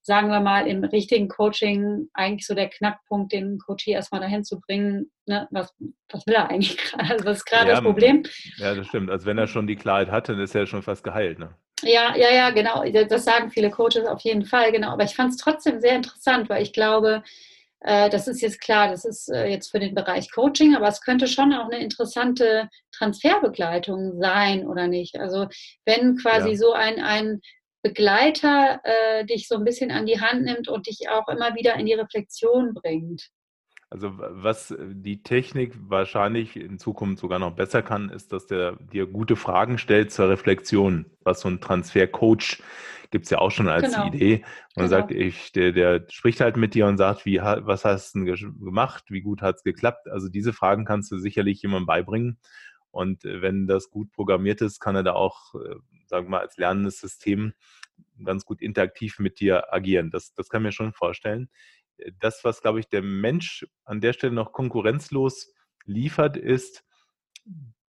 sagen wir mal, im richtigen Coaching eigentlich so der Knackpunkt, den Coach erstmal dahin zu bringen, ne, was, was will er eigentlich gerade? Also was ist gerade ja, das Problem? Ja, das stimmt. Also wenn er schon die Klarheit hat, dann ist er schon fast geheilt. Ne? Ja, ja, ja, genau. Das sagen viele Coaches auf jeden Fall, genau. Aber ich fand es trotzdem sehr interessant, weil ich glaube, äh, das ist jetzt klar, das ist äh, jetzt für den Bereich Coaching, aber es könnte schon auch eine interessante Transferbegleitung sein oder nicht. Also wenn quasi ja. so ein, ein Begleiter äh, dich so ein bisschen an die Hand nimmt und dich auch immer wieder in die Reflexion bringt. Also was äh, die Technik wahrscheinlich in Zukunft sogar noch besser kann, ist, dass der dir gute Fragen stellt zur Reflexion, was so ein Transfercoach gibt es ja auch schon als genau. Idee. Und genau. sagt, ich, der, der spricht halt mit dir und sagt, wie, was hast du gemacht, wie gut hat es geklappt? Also diese Fragen kannst du sicherlich jemandem beibringen. Und äh, wenn das gut programmiert ist, kann er da auch, äh, sagen wir mal, als lernendes System ganz gut interaktiv mit dir agieren. Das, das kann ich mir schon vorstellen das, was, glaube ich, der Mensch an der Stelle noch konkurrenzlos liefert, ist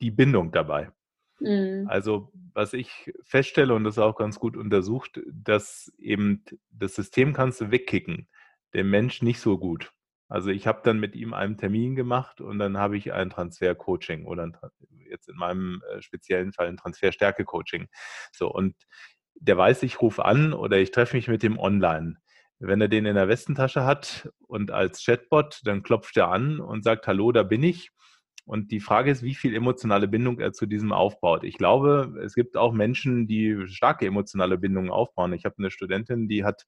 die Bindung dabei. Mhm. Also, was ich feststelle, und das ist auch ganz gut untersucht, dass eben das System kannst du wegkicken, der Mensch nicht so gut. Also ich habe dann mit ihm einen Termin gemacht und dann habe ich ein Transfer-Coaching oder ein, jetzt in meinem äh, speziellen Fall ein Transferstärke-Coaching. So, und der weiß, ich rufe an oder ich treffe mich mit dem online. Wenn er den in der Westentasche hat und als Chatbot, dann klopft er an und sagt, hallo, da bin ich. Und die Frage ist, wie viel emotionale Bindung er zu diesem aufbaut. Ich glaube, es gibt auch Menschen, die starke emotionale Bindungen aufbauen. Ich habe eine Studentin, die hat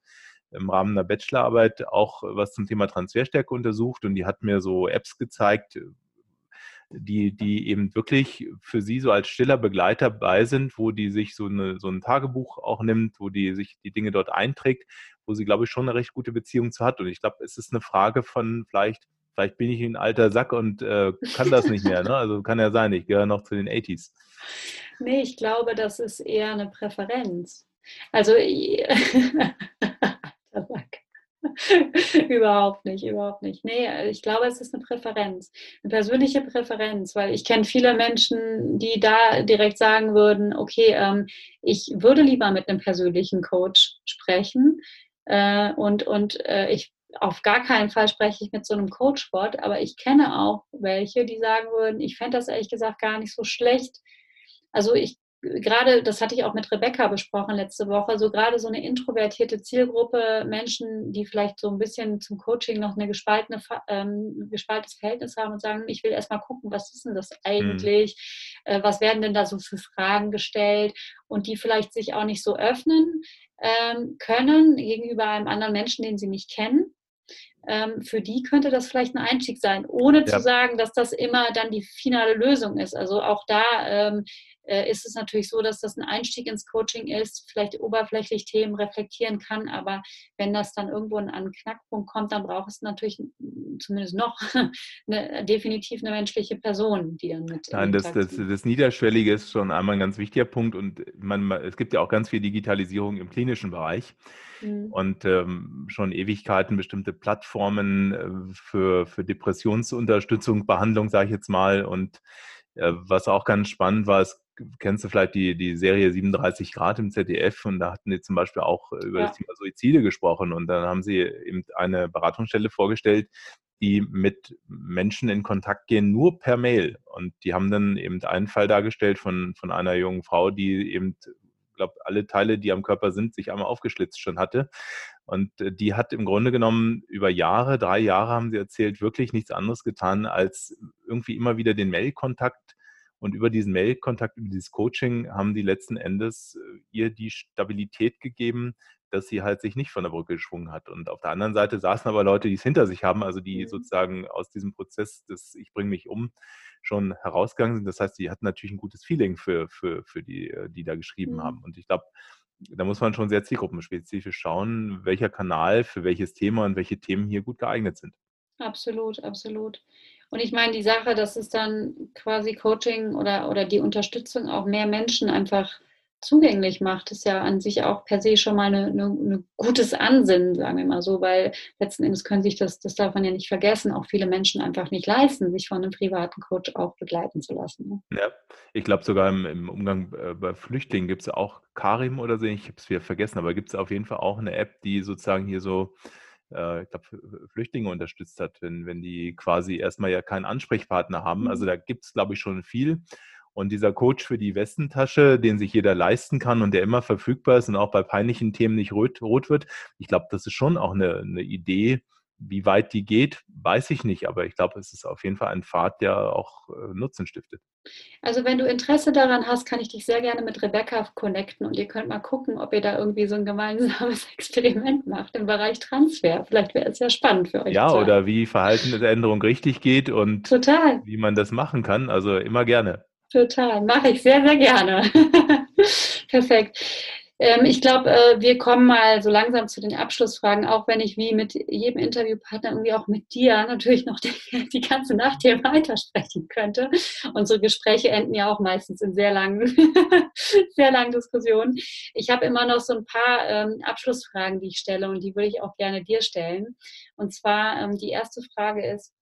im Rahmen einer Bachelorarbeit auch was zum Thema Transferstärke untersucht und die hat mir so Apps gezeigt, die, die eben wirklich für sie so als stiller Begleiter bei sind, wo die sich so, eine, so ein Tagebuch auch nimmt, wo die sich die Dinge dort einträgt, wo sie, glaube ich, schon eine recht gute Beziehung zu hat. Und ich glaube, es ist eine Frage von vielleicht, vielleicht bin ich ein alter Sack und äh, kann das nicht mehr. Ne? Also kann ja sein, ich gehöre noch zu den 80s. Nee, ich glaube, das ist eher eine Präferenz. Also, überhaupt nicht, überhaupt nicht. Nee, ich glaube, es ist eine Präferenz, eine persönliche Präferenz, weil ich kenne viele Menschen, die da direkt sagen würden, okay, ähm, ich würde lieber mit einem persönlichen Coach sprechen äh, und, und äh, ich auf gar keinen Fall spreche ich mit so einem Coachbot, aber ich kenne auch welche, die sagen würden, ich fände das ehrlich gesagt gar nicht so schlecht. Also ich gerade, das hatte ich auch mit Rebecca besprochen letzte Woche, so gerade so eine introvertierte Zielgruppe, Menschen, die vielleicht so ein bisschen zum Coaching noch eine gespaltene, ähm, gespaltenes Verhältnis haben und sagen, ich will erstmal gucken, was ist denn das eigentlich, mhm. äh, was werden denn da so für Fragen gestellt und die vielleicht sich auch nicht so öffnen können gegenüber einem anderen Menschen, den sie nicht kennen. Ähm, für die könnte das vielleicht ein Einstieg sein, ohne ja. zu sagen, dass das immer dann die finale Lösung ist. Also auch da ähm, äh, ist es natürlich so, dass das ein Einstieg ins Coaching ist, vielleicht oberflächlich Themen reflektieren kann, aber wenn das dann irgendwo an einen Knackpunkt kommt, dann braucht es natürlich zumindest noch eine, definitiv eine menschliche Person, die dann mit. Nein, das, das, das, Niederschwellige ist schon einmal ein ganz wichtiger Punkt und man, es gibt ja auch ganz viel Digitalisierung im klinischen Bereich. Mhm. Und ähm, schon Ewigkeiten bestimmte Plattformen äh, für, für Depressionsunterstützung, Behandlung, sage ich jetzt mal. Und äh, was auch ganz spannend war, es kennst du vielleicht die, die Serie 37 Grad im ZDF und da hatten die zum Beispiel auch über ja. das Thema Suizide gesprochen und dann haben sie eben eine Beratungsstelle vorgestellt, die mit Menschen in Kontakt gehen, nur per Mail. Und die haben dann eben einen Fall dargestellt von, von einer jungen Frau, die eben glaube, alle Teile, die am Körper sind, sich einmal aufgeschlitzt schon hatte. Und äh, die hat im Grunde genommen über Jahre, drei Jahre haben sie erzählt, wirklich nichts anderes getan, als irgendwie immer wieder den Mailkontakt und über diesen Mailkontakt, über dieses Coaching haben die letzten Endes äh, ihr die Stabilität gegeben, dass sie halt sich nicht von der Brücke geschwungen hat. Und auf der anderen Seite saßen aber Leute, die es hinter sich haben, also die mhm. sozusagen aus diesem Prozess des Ich bringe mich um schon herausgegangen sind. Das heißt, die hatten natürlich ein gutes Feeling für, für, für die, äh, die da geschrieben mhm. haben. Und ich glaube, da muss man schon sehr zielgruppenspezifisch schauen, welcher Kanal für welches Thema und welche Themen hier gut geeignet sind. Absolut, absolut. Und ich meine, die Sache, dass es dann quasi Coaching oder, oder die Unterstützung auch mehr Menschen einfach zugänglich macht, ist ja an sich auch per se schon mal ein gutes Ansinnen, sagen wir mal so, weil letzten Endes können sich das, das darf man ja nicht vergessen, auch viele Menschen einfach nicht leisten, sich von einem privaten Coach auch begleiten zu lassen. Ne? Ja, ich glaube sogar im, im, Umgang äh, bei Flüchtlingen gibt es auch Karim oder so, ich habe es wieder vergessen, aber gibt es auf jeden Fall auch eine App, die sozusagen hier so äh, ich glaube, Flüchtlinge unterstützt hat, wenn, wenn die quasi erstmal ja keinen Ansprechpartner haben. Also mhm. da gibt es, glaube ich, schon viel. Und dieser Coach für die Westentasche, den sich jeder leisten kann und der immer verfügbar ist und auch bei peinlichen Themen nicht rot, rot wird, ich glaube, das ist schon auch eine, eine Idee, wie weit die geht, weiß ich nicht, aber ich glaube, es ist auf jeden Fall ein Pfad, der auch äh, Nutzen stiftet. Also wenn du Interesse daran hast, kann ich dich sehr gerne mit Rebecca connecten und ihr könnt mal gucken, ob ihr da irgendwie so ein gemeinsames Experiment macht im Bereich Transfer. Vielleicht wäre es ja spannend für euch. Ja, oder wie Verhaltensänderung richtig geht und Total. wie man das machen kann. Also immer gerne. Total, mache ich sehr, sehr gerne. Perfekt. Ähm, ich glaube, äh, wir kommen mal so langsam zu den Abschlussfragen, auch wenn ich wie mit jedem Interviewpartner irgendwie auch mit dir natürlich noch die, die ganze Nacht hier weitersprechen könnte. Unsere Gespräche enden ja auch meistens in sehr langen, sehr langen Diskussionen. Ich habe immer noch so ein paar ähm, Abschlussfragen, die ich stelle und die würde ich auch gerne dir stellen. Und zwar ähm, die erste Frage ist,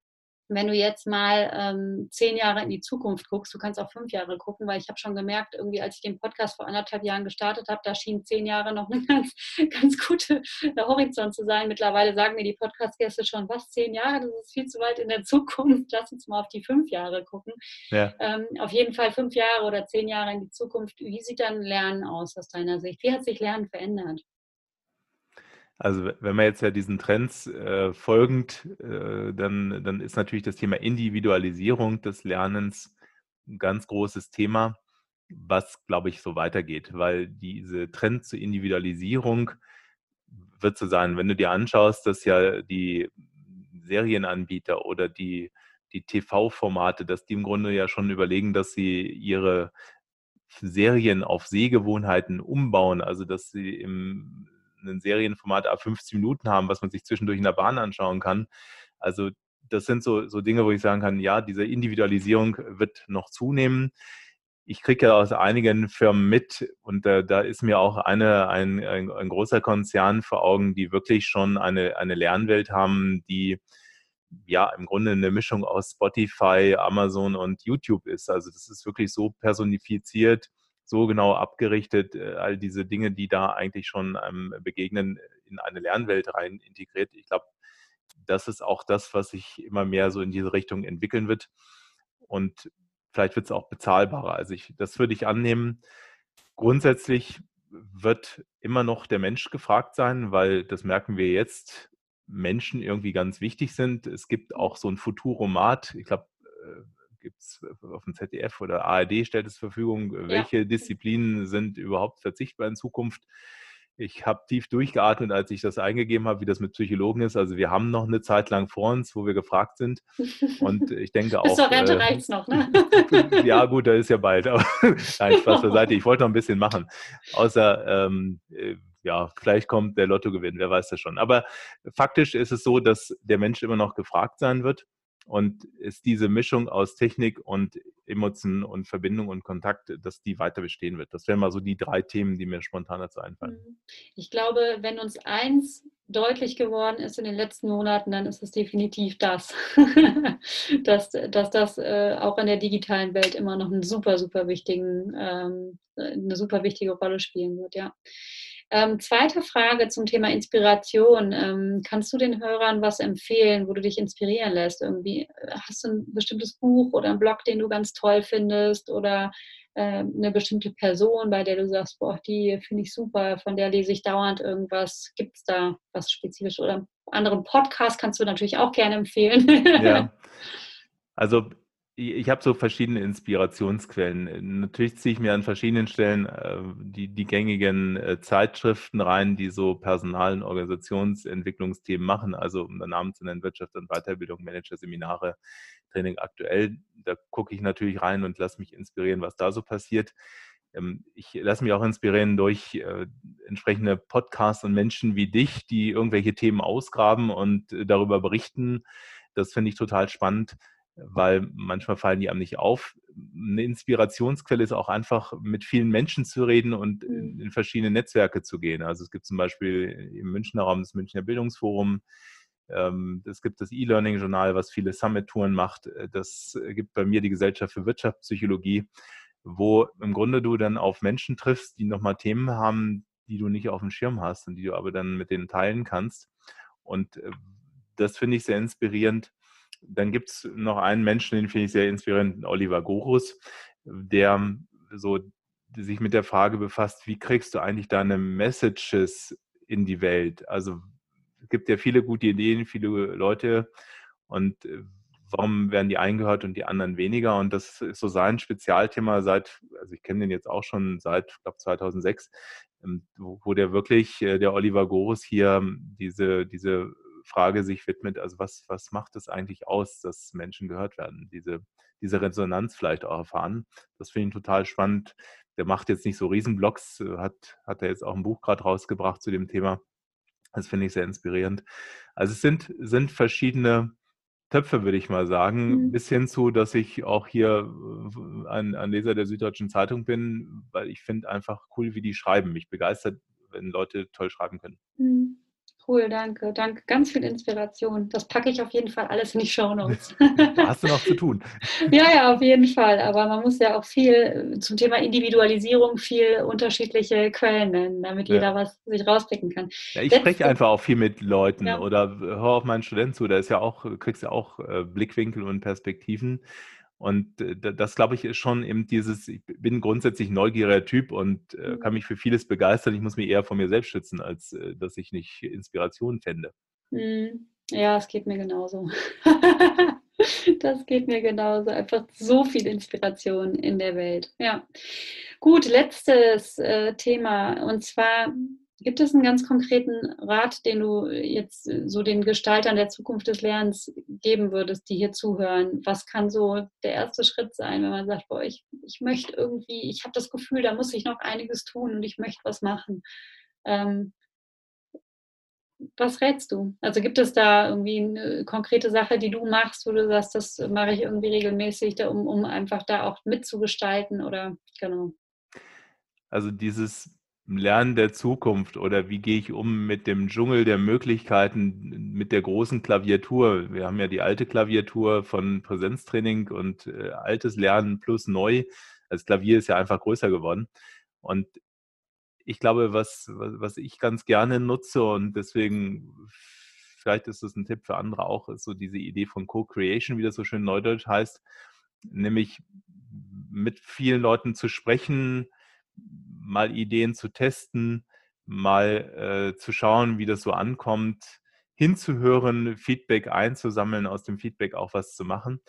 wenn du jetzt mal ähm, zehn Jahre in die Zukunft guckst, du kannst auch fünf Jahre gucken, weil ich habe schon gemerkt, irgendwie als ich den Podcast vor anderthalb Jahren gestartet habe, da schien zehn Jahre noch ein ganz, ganz guter Horizont zu sein. Mittlerweile sagen mir die Podcast-Gäste schon, was, zehn Jahre, das ist viel zu weit in der Zukunft, lass uns mal auf die fünf Jahre gucken. Ja. Ähm, auf jeden Fall fünf Jahre oder zehn Jahre in die Zukunft. Wie sieht dann Lernen aus aus deiner Sicht? Wie hat sich Lernen verändert? Also wenn man jetzt ja diesen Trends äh, folgend, äh, dann, dann ist natürlich das Thema Individualisierung des Lernens ein ganz großes Thema, was, glaube ich, so weitergeht, weil diese Trend zur Individualisierung wird so sein, wenn du dir anschaust, dass ja die Serienanbieter oder die, die TV-Formate, dass die im Grunde ja schon überlegen, dass sie ihre Serien auf Sehgewohnheiten umbauen, also dass sie im ein Serienformat ab 15 Minuten haben, was man sich zwischendurch in der Bahn anschauen kann. Also das sind so, so Dinge, wo ich sagen kann, ja, diese Individualisierung wird noch zunehmen. Ich kriege ja aus einigen Firmen mit und äh, da ist mir auch eine, ein, ein, ein, großer Konzern vor Augen, die wirklich schon eine, eine Lernwelt haben, die ja im Grunde eine Mischung aus Spotify, Amazon und YouTube ist. Also das ist wirklich so personifiziert so genau abgerichtet, äh, all diese Dinge, die da eigentlich schon einem begegnen, in eine Lernwelt rein integriert. Ich glaube, das ist auch das, was sich immer mehr so in diese Richtung entwickeln wird. Und vielleicht wird es auch bezahlbarer. Also ich, das würde ich annehmen. Grundsätzlich wird immer noch der Mensch gefragt sein, weil das merken wir jetzt, Menschen irgendwie ganz wichtig sind. Es gibt auch so ein Futuromat, ich glaube, äh, gibt es auf dem ZDF oder ARD stellt es zur Verfügung, welche ja. Disziplinen sind überhaupt verzichtbar in Zukunft. Ich habe tief durchgeatmet, als ich das eingegeben habe, wie das mit Psychologen ist. Also wir haben noch eine Zeit lang vor uns, wo wir gefragt sind. Und ich denke auch. Bis zur Rente äh, reicht noch, ne? ja, gut, da ist ja bald. Aber nein, Spaß beiseite. Ich wollte noch ein bisschen machen. Außer, ähm, äh, ja, vielleicht kommt der Lottogewinn, wer weiß das schon. Aber faktisch ist es so, dass der Mensch immer noch gefragt sein wird und ist diese Mischung aus Technik und Emotionen und Verbindung und Kontakt, dass die weiter bestehen wird. Das wären mal so die drei Themen, die mir spontan dazu einfallen. Mhm. Ich glaube, wenn uns eins deutlich geworden ist in den letzten Monaten, dann ist es definitiv das, dass, dass das äh, auch in der digitalen Welt immer noch einen super, super wichtigen, ähm, eine super wichtige Rolle spielen wird, ja. Ähm, zweite Frage zum Thema Inspiration. Ähm, kannst du den Hörern was empfehlen, wo du dich inspirieren lässt? Irgendwie äh, hast du ein bestimmtes Buch oder einen Blog, den du ganz toll findest oder äh, eine bestimmte Person, bei der du sagst, boah, die finde ich super, von der lese ich dauernd irgendwas. Gibt es da was Spezifisches oder einen anderen Podcast kannst du natürlich auch gerne empfehlen. Ja. Also ich habe so verschiedene Inspirationsquellen. Natürlich ziehe ich mir an verschiedenen Stellen äh, die, die gängigen äh, Zeitschriften rein, die so Personal- und Organisationsentwicklungsthemen machen, also um den Namen zu nennen, Wirtschaft und Weiterbildung, Managerseminare, Training aktuell. Da gucke ich natürlich rein und lasse mich inspirieren, was da so passiert. Ähm, ich lasse mich auch inspirieren durch äh, entsprechende Podcasts und Menschen wie dich, die irgendwelche Themen ausgraben und darüber berichten. Das finde ich total spannend weil manchmal fallen die einem nicht auf. Eine Inspirationsquelle ist auch einfach, mit vielen Menschen zu reden und in, in verschiedene Netzwerke zu gehen. Also es gibt zum Beispiel im Münchner Raum das Münchner Bildungsforum, ähm, es gibt das E-Learning-Journal, was viele Summit-Touren macht. Das gibt bei mir die Gesellschaft für Wirtschaftspsychologie, wo im Grunde du dann auf Menschen triffst, die nochmal Themen haben, die du nicht auf dem Schirm hast und die du aber dann mit denen teilen kannst. Und äh, das finde ich sehr inspirierend dann gibt es noch einen Menschen, den finde ich sehr inspirierend, Oliver Gorus, der so sich mit der Frage befasst, wie kriegst du eigentlich deine Messages in die Welt? Also es gibt ja viele gute Ideen, viele Leute und äh, warum werden die eingehört und die anderen weniger? Und das ist so sein Spezialthema seit, also ich kenne den jetzt auch schon seit, ich glaube 2006, ähm, wo der wirklich, äh, der Oliver Gorus hier diese, diese Frage sich widmet, also was, was macht es eigentlich aus, dass Menschen gehört werden, diese, diese Resonanz vielleicht auch erfahren. Das finde ich total spannend. Der macht jetzt nicht so Riesenblogs, äh, hat, hat er jetzt auch ein Buch gerade rausgebracht zu dem Thema. Das finde ich sehr inspirierend. Also es sind, sind verschiedene Töpfe, würde ich mal sagen, mhm. bis hin zu, dass ich auch hier ein, ein Leser der Süddeutschen Zeitung bin, weil ich finde einfach cool, wie die schreiben. Mich begeistert, wenn Leute toll schreiben können. Mhm. Cool, danke. Danke. Ganz viel Inspiration. Das packe ich auf jeden Fall alles in die Show Notes. Hast du noch zu tun? ja, ja, auf jeden Fall. Aber man muss ja auch viel äh, zum Thema Individualisierung viel unterschiedliche Quellen nennen, damit ja. jeder was sich rauspicken kann. Ja, ich spreche einfach auch viel mit Leuten ja. oder höre auf meinen Studenten zu. Da ist ja auch, kriegst ja auch äh, Blickwinkel und Perspektiven. Und äh, das, glaube ich, ist schon eben dieses, ich bin grundsätzlich neugieriger Typ und äh, mhm. kann mich für vieles begeistern. Ich muss mich eher von mir selbst schützen, als äh, dass ich nicht Inspiration fände. Mhm. Ja, es geht mir genauso. das geht mir genauso. Einfach so viel Inspiration in der Welt. Ja. Gut, letztes äh, Thema. Und zwar Gibt es einen ganz konkreten Rat, den du jetzt so den Gestaltern der Zukunft des Lernens geben würdest, die hier zuhören? Was kann so der erste Schritt sein, wenn man sagt, boah, ich, ich möchte irgendwie, ich habe das Gefühl, da muss ich noch einiges tun und ich möchte was machen. Ähm, was rätst du? Also gibt es da irgendwie eine konkrete Sache, die du machst, wo du sagst, das mache ich irgendwie regelmäßig, um, um einfach da auch mitzugestalten oder genau? Also dieses Lernen der Zukunft oder wie gehe ich um mit dem Dschungel der Möglichkeiten, mit der großen Klaviatur. Wir haben ja die alte Klaviatur von Präsenztraining und äh, altes Lernen plus neu. Das Klavier ist ja einfach größer geworden. Und ich glaube, was, was, ich ganz gerne nutze und deswegen, vielleicht ist das ein Tipp für andere auch, ist so diese Idee von Co-Creation, wie das so schön neudeutsch heißt, nämlich mit vielen Leuten zu sprechen, mal Ideen zu testen, mal äh, zu schauen, wie das so ankommt, hinzuhören, Feedback einzusammeln, aus dem Feedback auch was zu machen.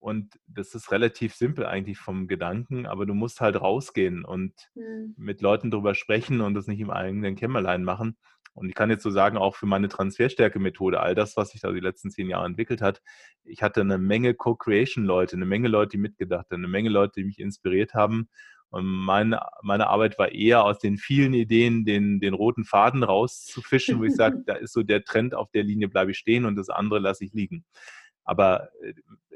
Und das ist relativ simpel eigentlich vom Gedanken, aber du musst halt rausgehen und mhm. mit Leuten drüber sprechen und das nicht im eigenen Kämmerlein machen. Und ich kann jetzt so sagen, auch für meine Transferstärke-Methode, all das, was sich da die letzten zehn Jahre entwickelt hat, ich hatte eine Menge Co-Creation-Leute, eine Menge Leute, die mitgedacht haben, eine Menge Leute, die mich inspiriert haben meine, meine Arbeit war eher aus den vielen Ideen, den, den roten Faden rauszufischen, wo ich sage, da ist so der Trend, auf der Linie bleibe ich stehen und das andere lasse ich liegen. Aber äh,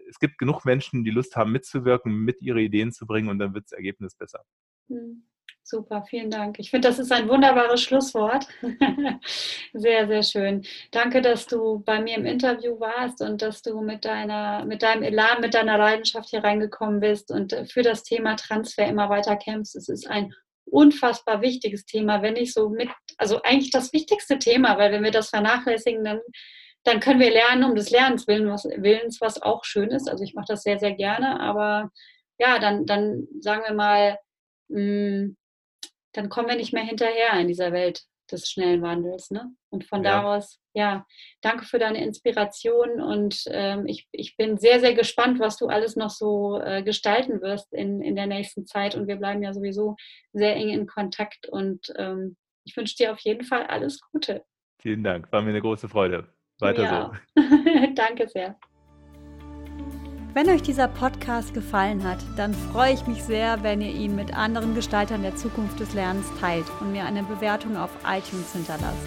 es gibt genug Menschen, die Lust haben mitzuwirken, mit ihre Ideen zu bringen und dann wird das Ergebnis besser. Hm. Super, vielen Dank. Ich finde, das ist ein wunderbares Schlusswort. sehr, sehr schön. Danke, dass du bei mir im Interview warst und dass du mit, deiner, mit deinem Elan, mit deiner Leidenschaft hier reingekommen bist und für das Thema Transfer immer weiter kämpfst. Es ist ein unfassbar wichtiges Thema, wenn nicht so mit also eigentlich das wichtigste Thema, weil wenn wir das vernachlässigen, dann, dann können wir lernen um des Lernens willen, was, Willens, was auch schön ist. Also ich mache das sehr, sehr gerne, aber ja, dann, dann sagen wir mal, mh, hm, dann kommen wir nicht mehr hinterher in dieser Welt des schnellen Wandels. Ne? Und von ja. daraus, ja, danke für deine Inspiration und ähm, ich, ich bin sehr, sehr gespannt, was du alles noch so äh, gestalten wirst in, in der nächsten Zeit. Und wir bleiben ja sowieso sehr eng in Kontakt und ähm, ich wünsche dir auf jeden Fall alles Gute. Vielen Dank, war mir eine große Freude. Weiter ja. so. danke sehr. Wenn euch dieser Podcast gefallen hat, dann freue ich mich sehr, wenn ihr ihn mit anderen Gestaltern der Zukunft des Lernens teilt und mir eine Bewertung auf iTunes hinterlasst.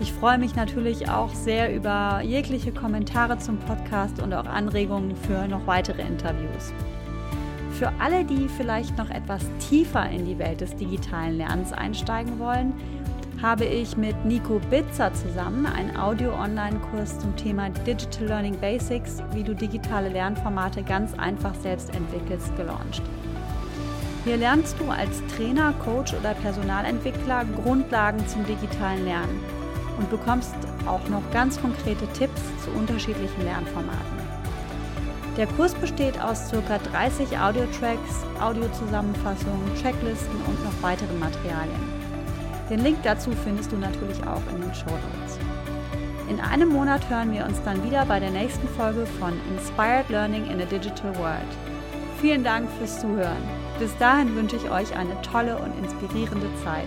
Ich freue mich natürlich auch sehr über jegliche Kommentare zum Podcast und auch Anregungen für noch weitere Interviews. Für alle, die vielleicht noch etwas tiefer in die Welt des digitalen Lernens einsteigen wollen, habe ich mit Nico Bitzer zusammen einen Audio-Online-Kurs zum Thema Digital Learning Basics, wie du digitale Lernformate ganz einfach selbst entwickelst, gelauncht. Hier lernst du als Trainer, Coach oder Personalentwickler Grundlagen zum digitalen Lernen und bekommst auch noch ganz konkrete Tipps zu unterschiedlichen Lernformaten. Der Kurs besteht aus ca. 30 Audio-Tracks, Audiozusammenfassungen, Checklisten und noch weiteren Materialien. Den Link dazu findest du natürlich auch in den Show Notes. In einem Monat hören wir uns dann wieder bei der nächsten Folge von Inspired Learning in a Digital World. Vielen Dank fürs Zuhören. Bis dahin wünsche ich euch eine tolle und inspirierende Zeit.